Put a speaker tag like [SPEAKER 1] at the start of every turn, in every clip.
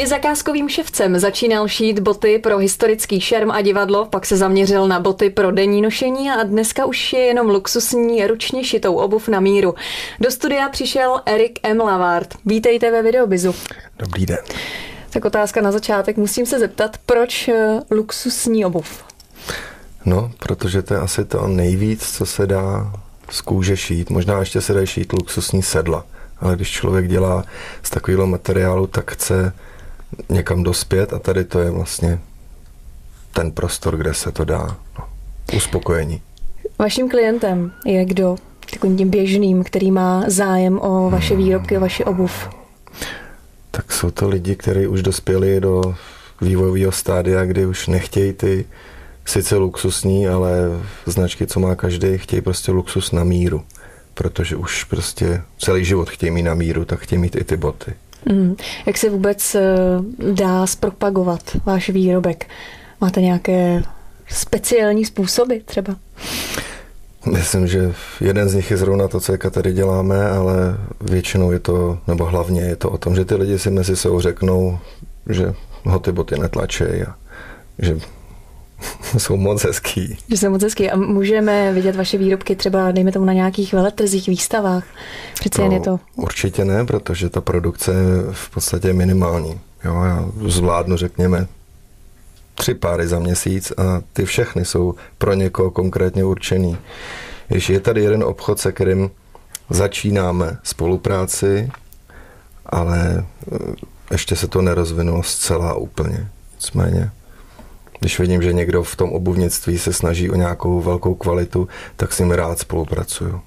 [SPEAKER 1] Je zakázkovým ševcem, začínal šít boty pro historický šerm a divadlo, pak se zaměřil na boty pro denní nošení a dneska už je jenom luxusní ručně šitou obuv na míru. Do studia přišel Erik M. Lavard. Vítejte ve Videobizu.
[SPEAKER 2] Dobrý den.
[SPEAKER 1] Tak otázka na začátek. Musím se zeptat, proč eh, luxusní obuv?
[SPEAKER 2] No, protože to je asi to nejvíc, co se dá z kůže šít. Možná ještě se dá šít luxusní sedla. Ale když člověk dělá z takového materiálu, tak chce někam dospět a tady to je vlastně ten prostor, kde se to dá. No, uspokojení.
[SPEAKER 1] Vaším klientem je kdo? Takovým tím běžným, který má zájem o vaše výrobky, o vaši obuv.
[SPEAKER 2] Tak jsou to lidi, kteří už dospěli do vývojového stádia, kdy už nechtějí ty sice luxusní, ale značky, co má každý, chtějí prostě luxus na míru. Protože už prostě celý život chtějí mít na míru, tak chtějí mít i ty boty.
[SPEAKER 1] Mm. Jak se vůbec eh, dá zpropagovat váš výrobek? Máte nějaké speciální způsoby třeba?
[SPEAKER 2] Myslím, že jeden z nich je zrovna to, co tady děláme, ale většinou je to, nebo hlavně je to o tom, že ty lidi si mezi sebou řeknou, že ho ty boty netlačejí a že jsou moc hezký.
[SPEAKER 1] Že jsou moc hezký. A můžeme vidět vaše výrobky třeba, dejme tomu, na nějakých veletrzích, výstavách? Přece jen je to...
[SPEAKER 2] Určitě ne, protože ta produkce je v podstatě minimální. Jo, já zvládnu, řekněme, tři páry za měsíc a ty všechny jsou pro někoho konkrétně určený. Když je tady jeden obchod, se kterým začínáme spolupráci, ale eh, ještě se to nerozvinulo zcela úplně. Nicméně, když vidím, že někdo v tom obuvnictví se snaží o nějakou velkou kvalitu, tak s ním rád spolupracuju.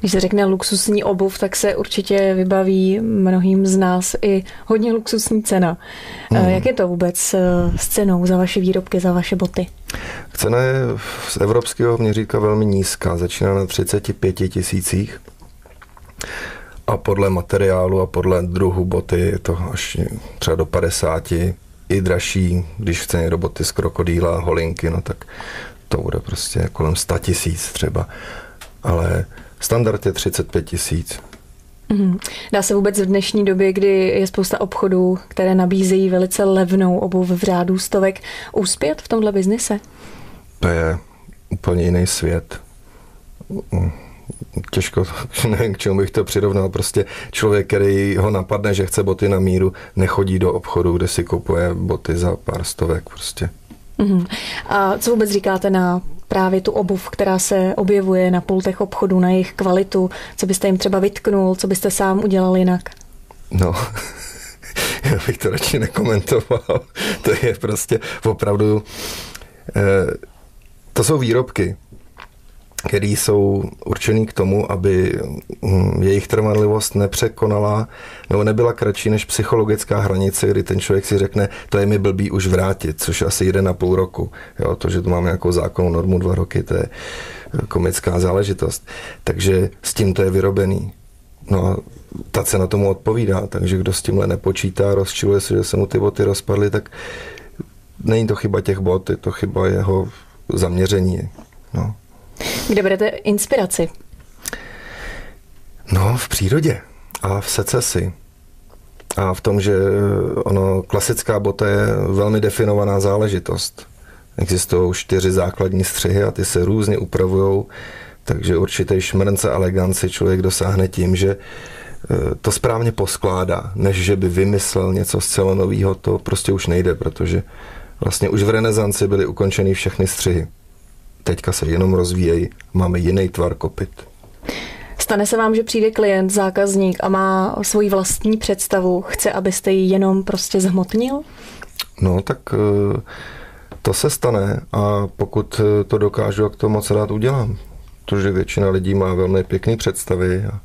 [SPEAKER 1] Když se řekne luxusní obuv, tak se určitě vybaví mnohým z nás i hodně luxusní cena. Mm. Jak je to vůbec eh, s cenou za vaše výrobky, za vaše boty?
[SPEAKER 2] Cena je z evropského měřítka velmi nízká, začíná na 35 tisících a podle materiálu a podle druhu boty je to až třeba do 50 i dražší, když chce někdo boty z krokodýla, holinky, no tak to bude prostě kolem 100 tisíc třeba. Ale Standard je 35 tisíc.
[SPEAKER 1] Mm. Dá se vůbec v dnešní době, kdy je spousta obchodů, které nabízejí velice levnou obuv v řádu stovek, úspět v tomhle biznise?
[SPEAKER 2] To je úplně jiný svět. Těžko, nevím, k čemu bych to přirovnal. Prostě člověk, který ho napadne, že chce boty na míru, nechodí do obchodu, kde si kupuje boty za pár stovek. Prostě.
[SPEAKER 1] Mm. A co vůbec říkáte na právě tu obuv, která se objevuje na pultech obchodu, na jejich kvalitu, co byste jim třeba vytknul, co byste sám udělal jinak?
[SPEAKER 2] No, já bych to radši nekomentoval. To je prostě opravdu... Eh, to jsou výrobky, které jsou určený k tomu, aby hm, jejich trvanlivost nepřekonala nebo nebyla kratší než psychologická hranice, kdy ten člověk si řekne, to je mi blbý už vrátit, což asi jeden a půl roku. Jo, to, že tu máme nějakou zákonnou normu dva roky, to je komická záležitost. Takže s tím to je vyrobený. No a ta cena tomu odpovídá, takže kdo s tímhle nepočítá, rozčiluje se, že se mu ty boty rozpadly, tak není to chyba těch bot, je to chyba jeho zaměření. No.
[SPEAKER 1] Kde berete inspiraci?
[SPEAKER 2] No, v přírodě a v secesi. A v tom, že ono, klasická bota je velmi definovaná záležitost. Existují čtyři základní střihy a ty se různě upravují, takže určitě šmrnce eleganci člověk dosáhne tím, že e, to správně poskládá, než že by vymyslel něco zcela nového, to prostě už nejde, protože vlastně už v renesanci byly ukončeny všechny střihy teďka se jenom rozvíjejí, máme jiný tvar kopit.
[SPEAKER 1] Stane se vám, že přijde klient, zákazník a má svoji vlastní představu, chce, abyste ji jenom prostě zhmotnil?
[SPEAKER 2] No, tak eh, to se stane a pokud eh, to dokážu, jak to moc rád udělám. Protože většina lidí má velmi pěkné představy a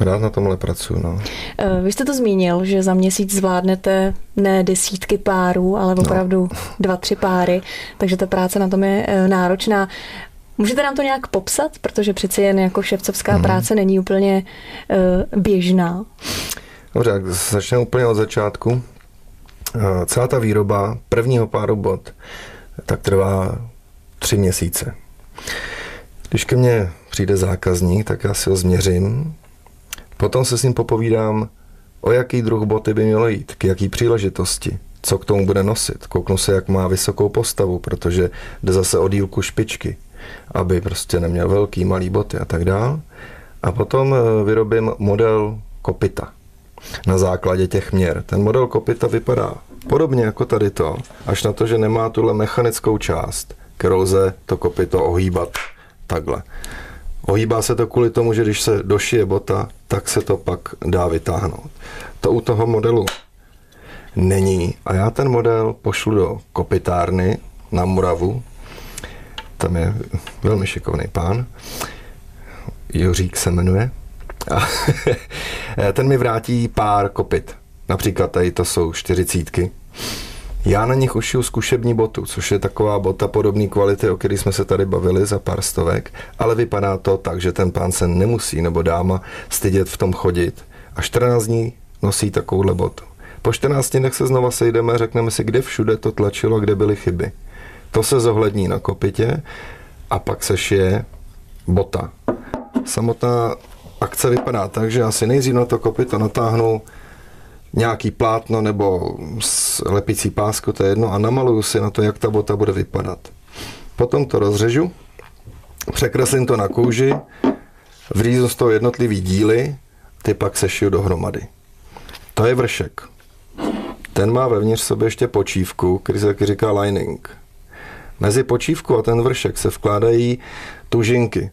[SPEAKER 2] Rád na tomhle pracuji. No.
[SPEAKER 1] Eh, vy jste to zmínil, že za měsíc zvládnete ne desítky párů, ale no. opravdu no. dva, tři páry, takže ta práce na tom je eh, náročná. Můžete nám to nějak popsat, protože přeci jen jako ševcovská hmm. práce není úplně uh, běžná.
[SPEAKER 2] Dobře, tak začneme úplně od začátku. Uh, celá ta výroba prvního páru bot tak trvá tři měsíce. Když ke mně přijde zákazník, tak já si ho změřím, Potom se s ním popovídám o jaký druh boty by mělo jít, k jaký příležitosti, co k tomu bude nosit. Kouknu se, jak má vysokou postavu, protože jde zase o dílku špičky, aby prostě neměl velký, malý boty a tak dál. A potom eh, vyrobím model kopita na základě těch měr. Ten model kopita vypadá podobně jako tady to, až na to, že nemá tuhle mechanickou část, kterou lze to kopito ohýbat takhle. Ohýbá se to kvůli tomu, že když se došije bota, tak se to pak dá vytáhnout. To u toho modelu není. A já ten model pošlu do kopitárny na Moravu. Tam je velmi šikovný pán. Jořík se jmenuje. A ten mi vrátí pár kopit. Například tady to jsou čtyřicítky. Já na nich ušiju zkušební botu, což je taková bota podobné kvality, o které jsme se tady bavili za pár stovek, ale vypadá to tak, že ten pán se nemusí nebo dáma stydět v tom chodit a 14 dní nosí takovouhle botu. Po 14 dnech se znova sejdeme a řekneme si, kde všude to tlačilo, kde byly chyby. To se zohlední na kopitě a pak se šije bota. Samotná akce vypadá tak, že asi nejdřív na to kopito natáhnu nějaký plátno nebo lepicí pásku, to je jedno, a namaluju si na to, jak ta bota bude vypadat. Potom to rozřežu, překreslím to na kůži, vřízu z toho jednotlivý díly, ty pak se šiju dohromady. To je vršek. Ten má vevnitř sobě ještě počívku, který se taky říká lining. Mezi počívku a ten vršek se vkládají tužinky.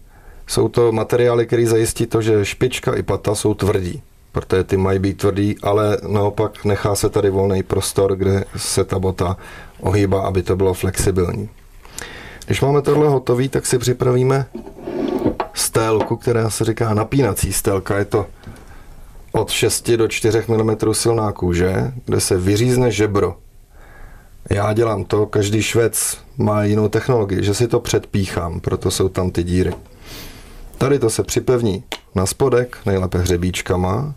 [SPEAKER 2] Jsou to materiály, které zajistí to, že špička i pata jsou tvrdí protože ty mají být tvrdý, ale naopak nechá se tady volný prostor, kde se ta bota ohýbá, aby to bylo flexibilní. Když máme tohle hotový, tak si připravíme stélku, která se říká napínací stélka. Je to od 6 do 4 mm silná kůže, kde se vyřízne žebro. Já dělám to, každý švec má jinou technologii, že si to předpíchám, proto jsou tam ty díry. Tady to se připevní na spodek, nejlépe hřebíčkama,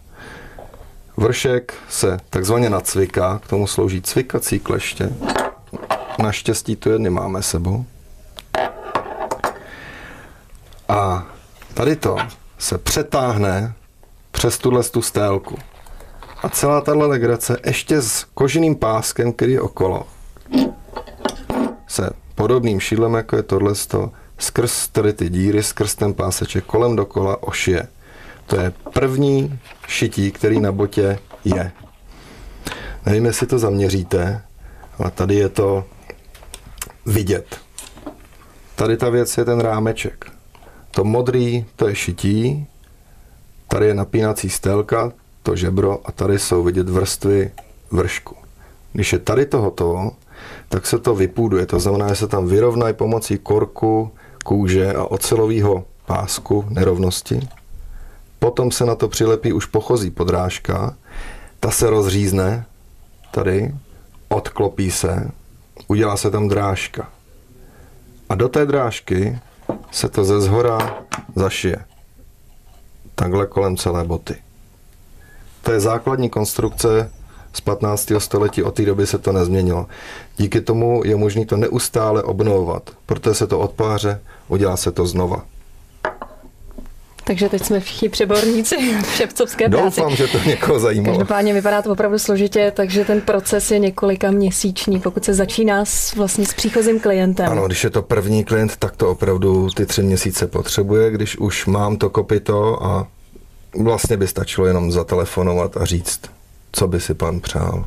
[SPEAKER 2] Vršek se takzvaně nacviká, k tomu slouží cvikací kleště. Naštěstí tu jedny máme sebou. A tady to se přetáhne přes tuhle tu stélku. A celá tahle legrace ještě s koženým páskem, který je okolo, se podobným šídlem, jako je tohle, skrz tady ty díry, skrz ten páseček kolem dokola ošije. To je první šití, který na botě je. Nevím, jestli to zaměříte, ale tady je to vidět. Tady ta věc je ten rámeček. To modrý, to je šití, tady je napínací stélka, to žebro a tady jsou vidět vrstvy vršku. Když je tady to tak se to vypůduje. To znamená, že se tam vyrovnají pomocí korku, kůže a ocelového pásku nerovnosti. Potom se na to přilepí už pochozí podrážka, ta se rozřízne tady, odklopí se, udělá se tam drážka. A do té drážky se to ze zhora zašije. Takhle kolem celé boty. To je základní konstrukce z 15. století, od té doby se to nezměnilo. Díky tomu je možné to neustále obnovovat, protože se to odpáře, udělá se to znova.
[SPEAKER 1] Takže teď jsme všichni přeborníci v šepcovské
[SPEAKER 2] práci. Doufám, že to někoho zajímalo.
[SPEAKER 1] Každopádně vypadá to opravdu složitě, takže ten proces je několika měsíční, pokud se začíná s, vlastně s příchozím klientem.
[SPEAKER 2] Ano, když je to první klient, tak to opravdu ty tři měsíce potřebuje. Když už mám to kopito a vlastně by stačilo jenom zatelefonovat a říct, co by si pan přál.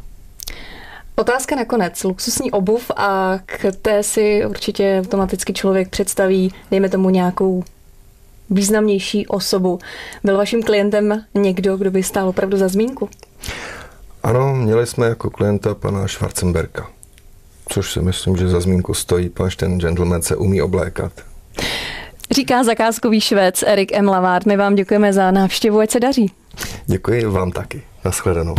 [SPEAKER 1] Otázka nakonec. Luxusní obuv a k té si určitě automaticky člověk představí, dejme tomu nějakou významnější osobu. Byl vaším klientem někdo, kdo by stál opravdu za zmínku?
[SPEAKER 2] Ano, měli jsme jako klienta pana Schwarzenberga, což si myslím, že za zmínku stojí, paž ten gentleman se umí oblékat.
[SPEAKER 1] Říká zakázkový švec Erik M. Lavard. My vám děkujeme za návštěvu, ať se daří.
[SPEAKER 2] Děkuji vám taky. Naschledanou.